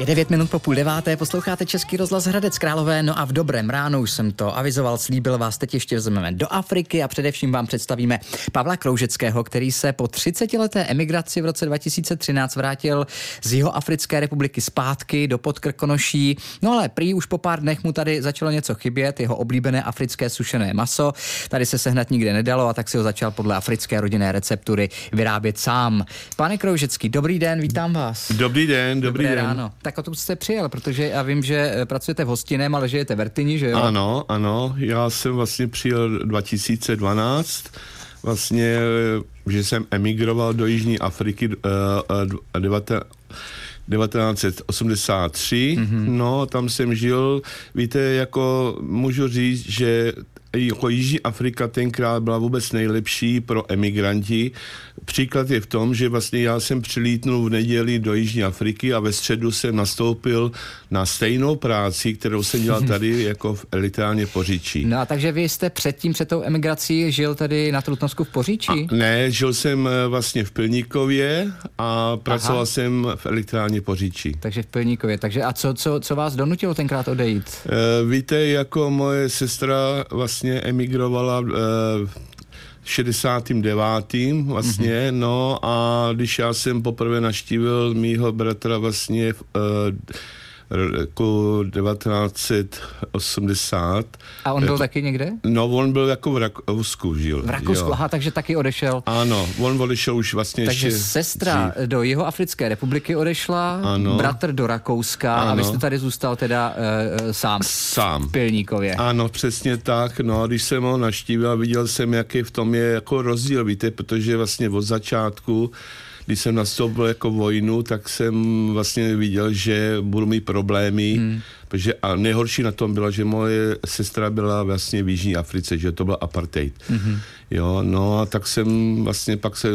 Je 9 minut po půl deváté, posloucháte Český rozhlas Hradec Králové, no a v dobrém ránu už jsem to avizoval, slíbil vás, teď ještě vezmeme do Afriky a především vám představíme Pavla Kroužeckého, který se po 30 leté emigraci v roce 2013 vrátil z jeho Africké republiky zpátky do Podkrkonoší, no ale prý už po pár dnech mu tady začalo něco chybět, jeho oblíbené africké sušené maso, tady se sehnat nikde nedalo a tak si ho začal podle africké rodinné receptury vyrábět sám. Pane Kroužecký, dobrý den, vítám vás. Dobrý den, dobrý Dobré den. ráno. Tak o tom jste přijel, protože já vím, že eh, pracujete v hostinem, ale žijete v Ertyni, že jo? Ano, ano, já jsem vlastně přijel 2012, vlastně, eh, že jsem emigroval do Jižní Afriky uh, uh, 1983, mm-hmm. no, tam jsem žil, víte, jako můžu říct, že jako Jižní Afrika tenkrát byla vůbec nejlepší pro emigranti. Příklad je v tom, že vlastně já jsem přilítnul v neděli do Jižní Afriky a ve středu jsem nastoupil na stejnou práci, kterou jsem dělal tady jako v elitárně Poříčí. No a takže vy jste předtím, před tou emigrací, žil tady na Trutnovsku v Poříčí? A ne, žil jsem eh, vlastně v Pilníkově a pracoval Aha. jsem v elektrárně Poříčí. Takže v Pilníkově. Takže a co, co, co vás donutilo tenkrát odejít? E, víte, jako moje sestra vlastně emigrovala e, 69. vlastně, mm-hmm. no a když já jsem poprvé naštívil mýho bratra vlastně v, uh, roku 1980. A on byl taky někde? No, on byl jako v Rakousku žil. V Rakousku, jo. aha, takže taky odešel. Ano, on odešel už vlastně Takže ještě sestra dřív. do jeho Africké republiky odešla, ano. bratr do Rakouska ano. a vy jste tady zůstal teda uh, sám. Sám. V Pilníkově. Ano, přesně tak. No a když jsem ho naštívil, viděl jsem, jaký v tom je jako rozdíl, víte, protože vlastně od začátku když jsem nastoupil jako vojnu, tak jsem vlastně viděl, že budu mít problémy, hmm. protože a nejhorší na tom bylo, že moje sestra byla vlastně v Jižní Africe, že to byl apartheid. Hmm. Jo, no a tak jsem vlastně pak jsem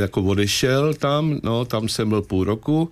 jako odešel tam, no tam jsem byl půl roku,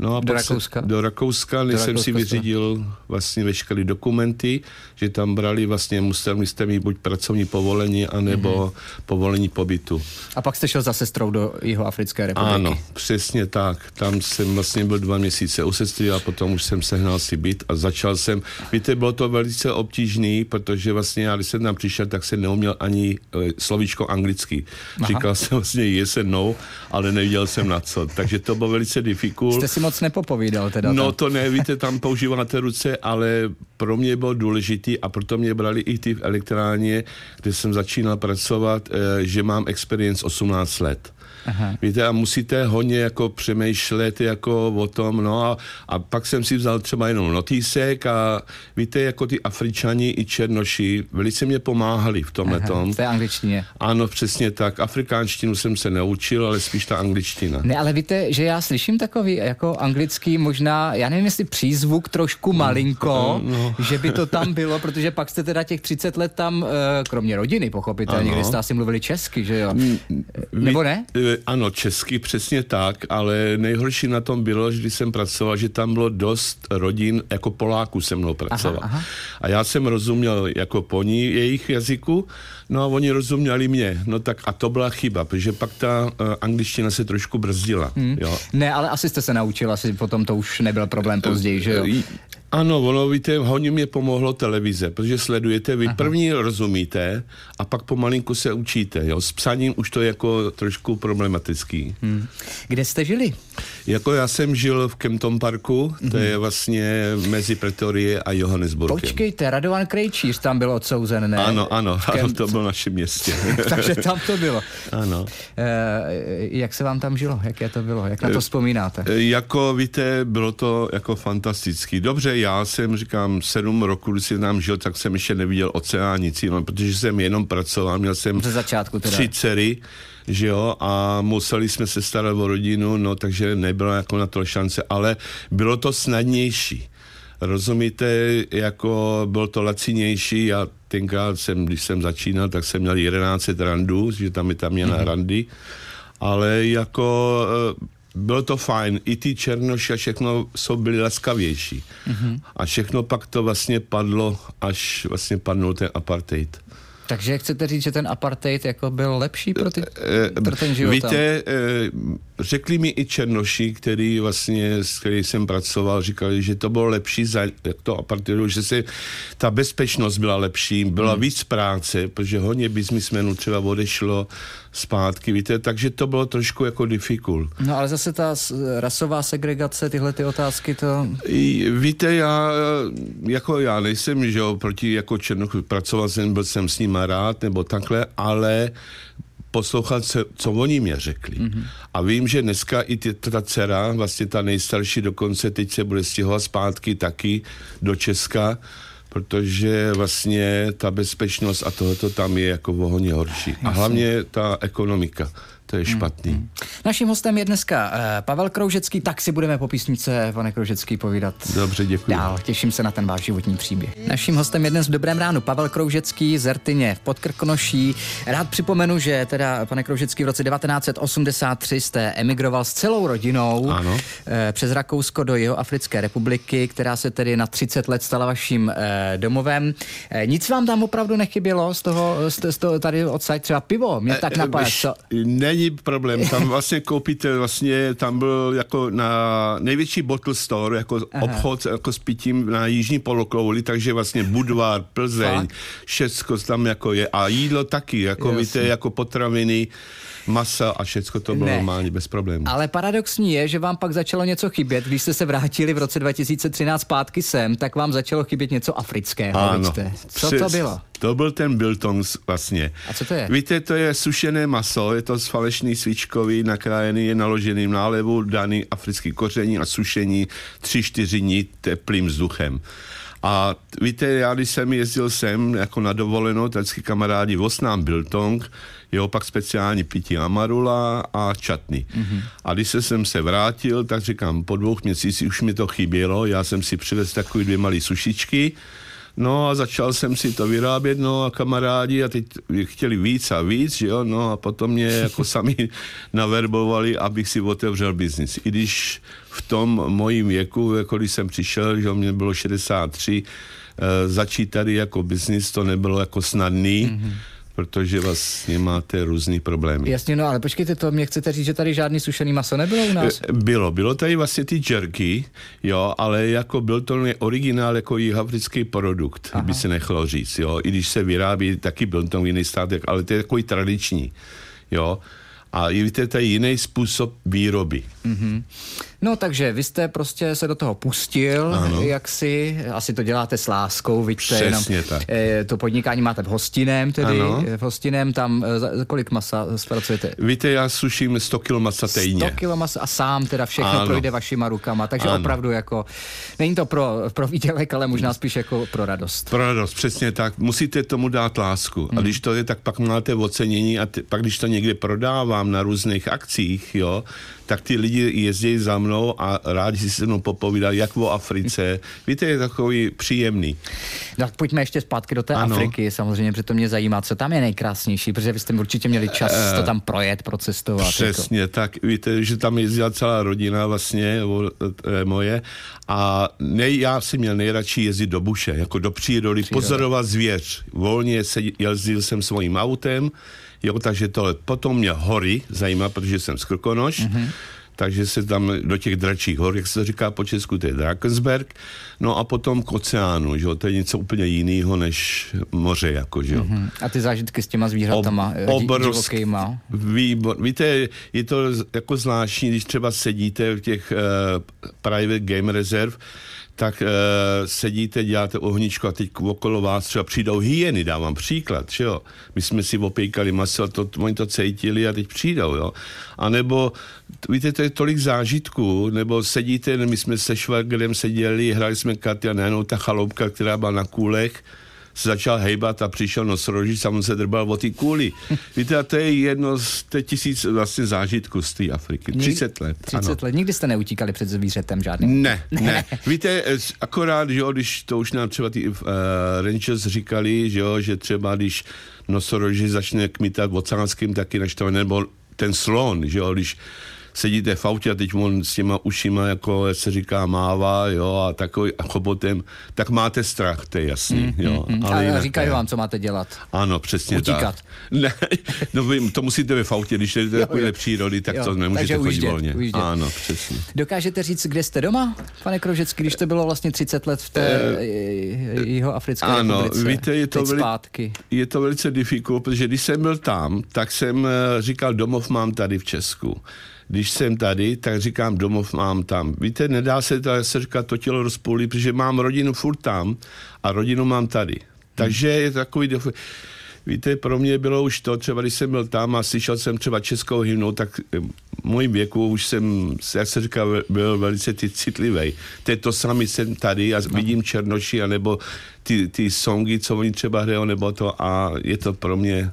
No a do Rakouska? Do Rakouska, než jsem si vyřídil vlastně veškeré dokumenty, že tam brali vlastně, museli jste mít buď pracovní povolení, anebo mm-hmm. povolení pobytu. A pak jste šel za sestrou do jeho Africké republiky? Ano, přesně tak. Tam jsem vlastně byl dva měsíce u sestry a potom už jsem sehnal si byt a začal jsem, víte, bylo to velice obtížný, protože vlastně já, když jsem tam přišel, tak jsem neuměl ani uh, slovíčko anglicky. Aha. Říkal jsem vlastně yes and no, ale nevěděl jsem na co. Takže to bylo velice difficult. Jste si moc nepopovídal teda. No to ne, víte, tam používáte ruce, ale pro mě bylo důležitý a proto mě brali i ty v elektrárně, kde jsem začínal pracovat, že mám experience 18 let. Aha. Víte, a musíte hodně jako přemýšlet jako o tom, no a, a pak jsem si vzal třeba jenom notísek a víte, jako ty Afričani i Černoši velice mě pomáhali v tomhle tom. V té angličtině. Ano, přesně tak. Afrikánštinu jsem se neučil, ale spíš ta angličtina. Ne, ale víte, že já slyším takový jako anglický možná, já nevím, jestli přízvuk trošku malinko, no, no. že by to tam bylo, protože pak jste teda těch 30 let tam, kromě rodiny pochopitelně, kde jste asi mluvili česky, že jo? Nebo ne? Ano, česky přesně tak, ale nejhorší na tom bylo, že když jsem pracoval, že tam bylo dost rodin, jako Poláků se mnou pracoval. Aha, aha. A já jsem rozuměl jako po ní jejich jazyku, no a oni rozuměli mě. No tak a to byla chyba, protože pak ta angličtina se trošku brzdila. Hmm. Jo. Ne, ale asi jste se naučil, asi potom to už nebyl problém později, že jo? Ano, ono, víte, hodně mě pomohlo televize, protože sledujete, vy Aha. první rozumíte a pak pomalinku se učíte, jo. S psaním už to je jako trošku problematický. Hmm. Kde jste žili? Jako já jsem žil v Kempton Parku, to je vlastně mezi Pretorie a Johannesburgem. Počkejte, Radovan Krejčíř tam byl odsouzen, ne? Ano, ano, Kemp... ano to bylo naše městě. Takže tam to bylo. Ano. E, jak se vám tam žilo? Jaké to bylo? Jak na to vzpomínáte? E, jako víte, bylo to jako fantastický. Dobře, já jsem, říkám, sedm roků, když jsem tam žil, tak jsem ještě neviděl oceán nic jiného, protože jsem jenom pracoval, měl jsem Ze začátku teda. tři dcery, že jo, a museli jsme se starat o rodinu, no takže nebyla jako na to šance, ale bylo to snadnější. Rozumíte, jako bylo to lacinější, já tenkrát jsem, když jsem začínal, tak jsem měl 11 randů, že tam je tam měla mm-hmm. randy, ale jako bylo to fajn. I ty černoši a všechno jsou byli laskavější. Mm-hmm. A všechno pak to vlastně padlo, až vlastně padnul ten apartheid. Takže chcete říct, že ten apartheid jako byl lepší pro, ty, pro ten život? Víte, řekli mi i černoši, který vlastně, s který jsem pracoval, říkali, že to bylo lepší za to apartamentu, že se ta bezpečnost byla lepší, byla hmm. víc práce, protože hodně biznismenů třeba odešlo zpátky, víte, takže to bylo trošku jako difficult. No ale zase ta rasová segregace, tyhle ty otázky, to... Víte, já, jako já nejsem, že jo, proti jako černoch, pracoval jsem, byl jsem s ním rád, nebo takhle, ale poslouchat, co, co oni mě řekli. Mm-hmm. A vím, že dneska i ty, ta dcera, vlastně ta nejstarší dokonce, teď se bude stěhovat zpátky taky do Česka, protože vlastně ta bezpečnost a tohoto tam je jako vohoně horší. A hlavně ta ekonomika to je hmm, špatný. Hmm. Naším hostem je dneska uh, Pavel Kroužecký, tak si budeme po písničce, pane Kroužecký, povídat Dobře, děkuji. dál. Těším se na ten váš životní příběh. Naším hostem je dnes v Dobrém ránu Pavel Kroužecký z Ertyně v Podkrkonoší. Rád připomenu, že teda, pane Kroužecký, v roce 1983 jste emigroval s celou rodinou ano. Uh, přes Rakousko do jeho Africké republiky, která se tedy na 30 let stala vaším uh, domovem. Nic vám tam opravdu nechybělo z toho, z, toho tady odsaď třeba pivo? Mě tak napadá, co? Není problém, tam vlastně koupíte, vlastně tam byl jako na největší bottle store, jako Aha. obchod jako s pitím na jižní poloklouli, takže vlastně Budvar, Plzeň, všecko tam jako je a jídlo taky, jako Jasně. víte, jako potraviny, masa a všecko to bylo ne. normálně bez problémů. Ale paradoxní je, že vám pak začalo něco chybět, když jste se vrátili v roce 2013 zpátky sem, tak vám začalo chybět něco afrického. Ano. Co přes, to bylo? To byl ten biltong vlastně. A co to je? Víte, to je sušené maso, je to z falešný svíčkový, nakrájený, je naložený v nálevu, daný africký koření a sušení 3-4 dní teplým vzduchem. A víte, já když jsem jezdil sem jako na dovolenou, vždycky kamarádi voz nám biltong, je opak speciální pití amarula a čatny. Mm-hmm. A když se jsem se vrátil, tak říkám, po dvou měsících už mi to chybělo, já jsem si přivez takový dvě malé sušičky, No a začal jsem si to vyrábět, no a kamarádi a teď chtěli víc a víc, že jo, no a potom mě jako sami naverbovali, abych si otevřel biznis. I když v tom mojím věku, jako když jsem přišel, že mě bylo 63, eh, začít tady jako biznis to nebylo jako snadný, mm-hmm protože vlastně máte různý problémy. Jasně, no ale počkejte, to mě chcete říct, že tady žádný sušený maso nebylo u nás? Eh, bylo, bylo tady vlastně ty jerky, jo, ale jako byl to originál jako africký produkt, Aha. by se nechalo říct, jo, i když se vyrábí, taky byl to v jiný státech, ale to je takový tradiční, jo. A víte, to je jiný způsob výroby. Mm-hmm. No takže vy jste prostě se do toho pustil, ano. jak si, asi to děláte s láskou, vidíte jenom, tak. E, to podnikání máte v hostinem, tedy ano. v hostinem, tam e, kolik masa zpracujete? Víte, já suším 100 kg masa týdně. 100 kg masa a sám teda všechno ano. projde vašima rukama, takže ano. opravdu jako, není to pro, pro výdělek, ale možná spíš jako pro radost. Pro radost, přesně tak. Musíte tomu dát lásku. Hmm. A když to je, tak pak máte ocenění a t- pak když to někde prodávám na různých akcích, jo, tak ty lidi jezdí za mnou a rádi si se mnou popovídají, jak o Africe. Víte, je takový příjemný. No, tak pojďme ještě zpátky do té ano. Afriky, samozřejmě, protože to mě zajímá, co tam je nejkrásnější, protože vy jste určitě měli čas uh, to tam projet, procestovat. Jako. Přesně, jako. tak víte, že tam jezdila celá rodina vlastně, e, moje, a nej, já si měl nejradši jezdit do buše, jako do přírody, Příroda. pozorovat zvěř. Volně se, jezdil jsem svým autem, Jo, takže to potom mě hory zajímá, protože jsem z Krkonoš, mm-hmm. Takže se tam do těch dračích hor, jak se to říká po česku, to je Drakensberg, no a potom k oceánu, že jo, to je něco úplně jiného než moře, jako, že jo. Mm-hmm. A ty zážitky s těma zvířatama, Ob, obrovský, Výbor, víte, je to jako zvláštní, když třeba sedíte v těch uh, private game reserve, tak uh, sedíte, děláte ohničku a teď okolo vás třeba přijdou hyeny, dávám příklad, že jo. My jsme si opejkali maso, to, oni to cítili a teď přijdou, jo. A nebo, víte, to je tolik zážitků, nebo sedíte, my jsme se švagrem seděli, hráli jsme karty a najednou ta chaloupka, která byla na kůlech, se začal hejbat a přišel nosorožíc a on se drbal o ty kůly. Víte, a to je jedno z těch tisíc vlastně zážitků z té Afriky. 30 let. 30 ano. let. Nikdy jste neutíkali před zvířetem žádným? Ne, ne. Víte, akorát, že jo, když to už nám třeba ty uh, Rangers říkali, že jo, že třeba když nosoroží začne kmitat oceánským taky naštvaný, nebo ten slon, že jo, když sedíte v autě a teď on s těma ušima, jako se říká, mává, jo, a takový a chobotem, tak máte strach, to je jasný, mm, jo. Mm, ale a říkají vám, co máte dělat. Ano, přesně Utíkat. tak. Ne, no vy to musíte ve v autě, když jdete do takovéhle přírody, tak jo, to nemůžete chodit ujíždět, volně. Ujíždět. Ano, přesně. Dokážete říct, kde jste doma, pane Krožecký, když to bylo vlastně 30 let v té e, jeho africké ano, republice? víte, je to, veli, je to velice difficult, protože když jsem byl tam, tak jsem eh, říkal, domov mám tady v Česku když jsem tady, tak říkám, domov mám tam. Víte, nedá se to se říkat to tělo rozpůlí, protože mám rodinu furt tam a rodinu mám tady. Takže je takový... Víte, pro mě bylo už to, třeba když jsem byl tam a slyšel jsem třeba českou hymnu, tak v mojím věku už jsem, jak se říká, byl velice ty citlivý. To je to sami jsem tady a vidím Černoši, anebo ty, ty songy, co oni třeba hrajou, nebo to a je to pro mě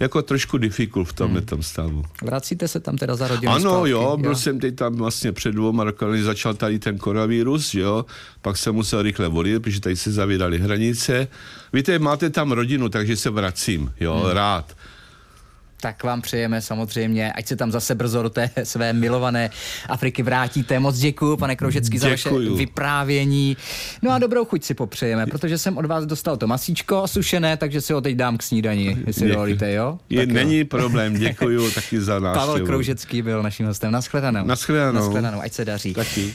jako trošku difficult v tomhle hmm. stavu. Vracíte se tam teda za rodinu Ano, zpátky, jo, byl jo. jsem teď tam vlastně před dvouma roky, začal tady ten koronavírus, jo, pak jsem musel rychle volit, protože tady se zavíraly hranice. Víte, máte tam rodinu, takže se vracím, jo, hmm. rád tak vám přejeme samozřejmě, ať se tam zase brzo do té své milované Afriky vrátíte. Moc děkuji, pane Kroužecký, za vaše vyprávění. No a dobrou chuť si popřejeme, protože jsem od vás dostal to masíčko sušené, takže si ho teď dám k snídani, jestli dovolíte, jo? Je, tak není jo. problém, děkuji taky za návštěvu. Pavel Kroužecký byl naším hostem. Naschledanou. Naschledanou. Naschledanou, ať se daří. Taky.